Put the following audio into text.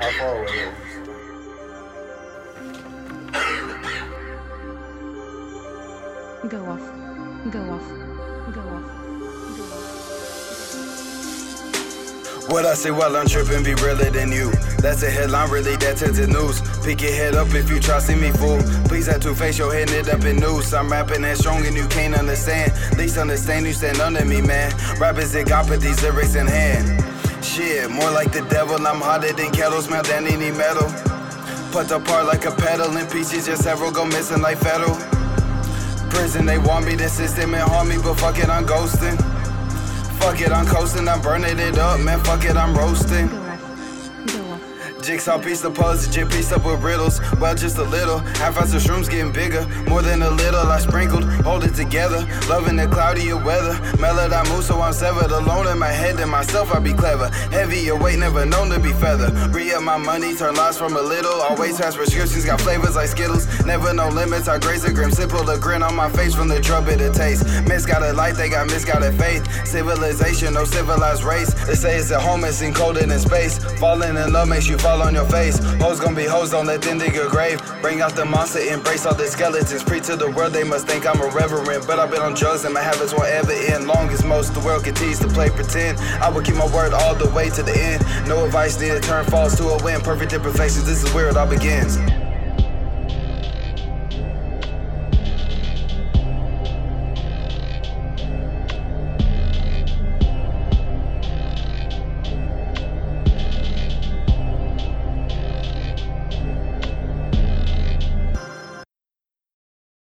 How far away is Go off. Go off. Go off. Go off. What I say while I'm tripping be realer than you. That's a headline, really, that's the news. Pick your head up if you try see me fool. Please have to face your head it up in news. I'm rapping that strong and you can't understand. Least understand you stand under me, man. Rappers that got put these lyrics in hand. Shit, more like the devil. I'm hotter than kettle, smell than any metal. Put apart like a pedal in pieces, just several go missing like federal. Prison, they want me, the system and harm me, but fuck it, I'm ghosting. Fuck it, I'm coasting, I'm burning it up, man. Fuck it, I'm roasting. Jigsaw piece the puzzle, jig pieced up with riddles. Well, just a little. Half ounce of shrooms getting bigger. More than a little, I sprinkled. Hold it together. Loving the cloudier weather. Mellow I move, so I'm severed. Alone in my head and myself, I be clever. Heavier weight, never known to be feather. Re up my money, turn loss from a little. Always has prescriptions, got flavors like Skittles. Never no limits, I graze a grim. Simple, the grin on my face from the trumpet it taste. Miss got a light, they got misguided faith. Civilization, no civilized race. They say it's at home, it's in space. Falling in love makes you fall on your face. Hoes gonna be hoes, don't let them dig a grave. Bring out the monster, embrace all the skeletons. Preach to the world, they must think I'm irreverent. But I've been on drugs and my habits won't ever end. Long as most the world continues to play pretend. I will keep my word all the way to the end. No advice needed, turn false to a win. Perfect imperfections, this is where it all begins.